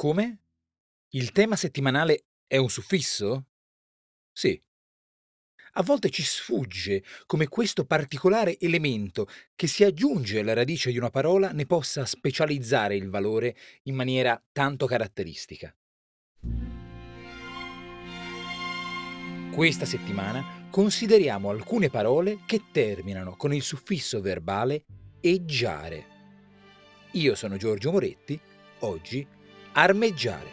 Come? Il tema settimanale è un suffisso? Sì. A volte ci sfugge come questo particolare elemento che si aggiunge alla radice di una parola ne possa specializzare il valore in maniera tanto caratteristica. Questa settimana consideriamo alcune parole che terminano con il suffisso verbale eggiare. Io sono Giorgio Moretti, oggi Armeggiare.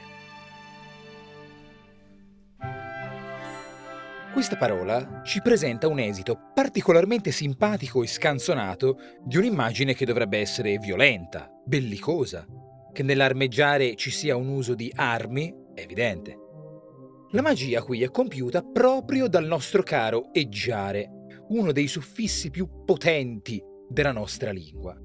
Questa parola ci presenta un esito particolarmente simpatico e scanzonato di un'immagine che dovrebbe essere violenta, bellicosa. Che nell'armeggiare ci sia un uso di armi è evidente. La magia qui è compiuta proprio dal nostro caro eggiare, uno dei suffissi più potenti della nostra lingua.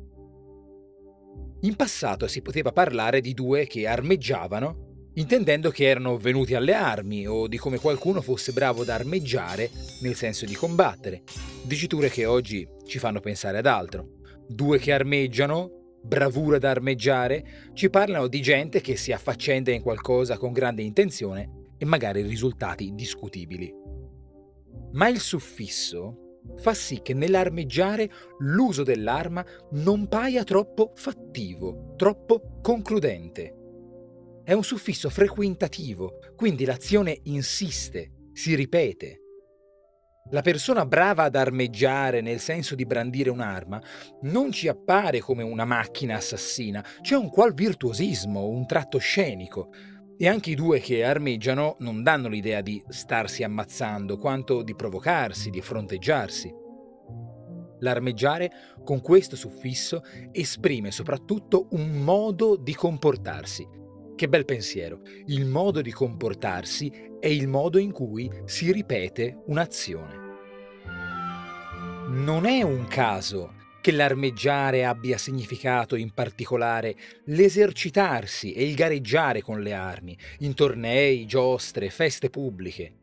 In passato si poteva parlare di due che armeggiavano, intendendo che erano venuti alle armi o di come qualcuno fosse bravo ad armeggiare nel senso di combattere, diciture che oggi ci fanno pensare ad altro. Due che armeggiano, bravura da armeggiare, ci parlano di gente che si affaccenda in qualcosa con grande intenzione e magari risultati discutibili. Ma il suffisso fa sì che nell'armeggiare l'uso dell'arma non paia troppo fattivo, troppo concludente. È un suffisso frequentativo, quindi l'azione insiste, si ripete. La persona brava ad armeggiare nel senso di brandire un'arma non ci appare come una macchina assassina, c'è un qual virtuosismo, un tratto scenico, e anche i due che armeggiano non danno l'idea di starsi ammazzando, quanto di provocarsi, di fronteggiarsi. L'armeggiare, con questo suffisso, esprime soprattutto un modo di comportarsi. Che bel pensiero! Il modo di comportarsi è il modo in cui si ripete un'azione. Non è un caso che l'armeggiare abbia significato in particolare l'esercitarsi e il gareggiare con le armi, in tornei, giostre, feste pubbliche.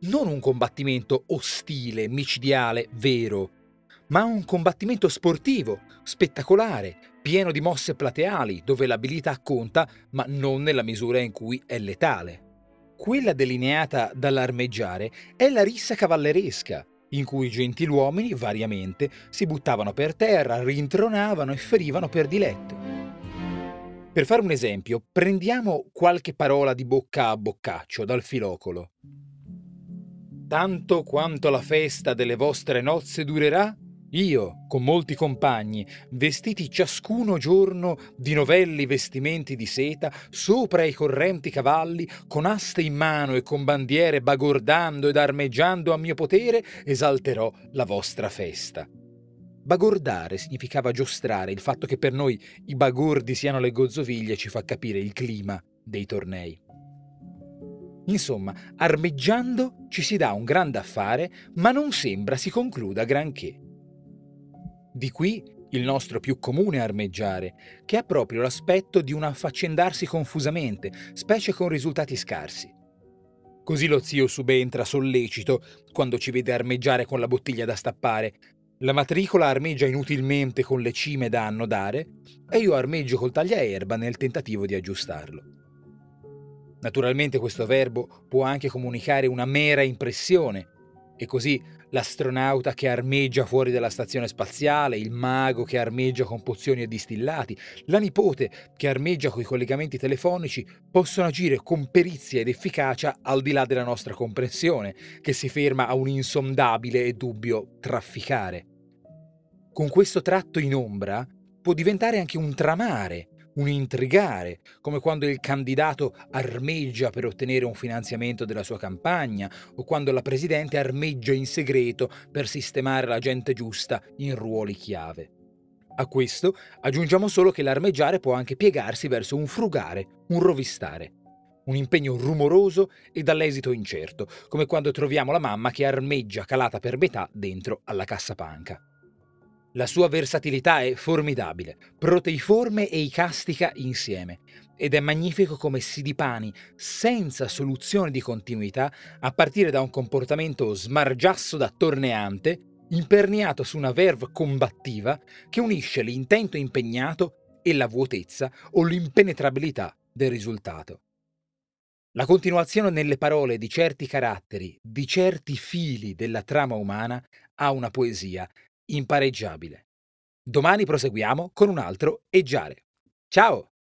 Non un combattimento ostile, micidiale, vero, ma un combattimento sportivo, spettacolare, pieno di mosse plateali, dove l'abilità conta, ma non nella misura in cui è letale. Quella delineata dall'armeggiare è la rissa cavalleresca, in cui i gentiluomini, variamente, si buttavano per terra, rintronavano e ferivano per diletto. Per fare un esempio, prendiamo qualche parola di bocca a boccaccio dal filocolo. Tanto quanto la festa delle vostre nozze durerà, io, con molti compagni, vestiti ciascuno giorno di novelli vestimenti di seta, sopra i correnti cavalli, con aste in mano e con bandiere bagordando ed armeggiando a mio potere, esalterò la vostra festa. Bagordare significava giostrare, il fatto che per noi i bagordi siano le gozzoviglie ci fa capire il clima dei tornei. Insomma, armeggiando ci si dà un grande affare, ma non sembra si concluda granché. Di qui il nostro più comune armeggiare, che ha proprio l'aspetto di un affaccendarsi confusamente, specie con risultati scarsi. Così lo zio subentra sollecito quando ci vede armeggiare con la bottiglia da stappare. La matricola armeggia inutilmente con le cime da annodare e io armeggio col tagliaerba nel tentativo di aggiustarlo. Naturalmente questo verbo può anche comunicare una mera impressione, e così l'astronauta che armeggia fuori dalla stazione spaziale, il mago che armeggia con pozioni e distillati, la nipote che armeggia con i collegamenti telefonici possono agire con perizia ed efficacia al di là della nostra comprensione, che si ferma a un insondabile e dubbio trafficare. Con questo tratto in ombra può diventare anche un tramare, un intrigare, come quando il candidato armeggia per ottenere un finanziamento della sua campagna o quando la Presidente armeggia in segreto per sistemare la gente giusta in ruoli chiave. A questo aggiungiamo solo che l'armeggiare può anche piegarsi verso un frugare, un rovistare. Un impegno rumoroso e dall'esito incerto, come quando troviamo la mamma che armeggia calata per metà dentro alla cassapanca. La sua versatilità è formidabile, proteiforme e icastica insieme, ed è magnifico come si dipani senza soluzione di continuità a partire da un comportamento smargiasso da torneante, imperniato su una verve combattiva che unisce l'intento impegnato e la vuotezza o l'impenetrabilità del risultato. La continuazione nelle parole di certi caratteri, di certi fili della trama umana, ha una poesia impareggiabile. Domani proseguiamo con un altro Eggiare. Ciao!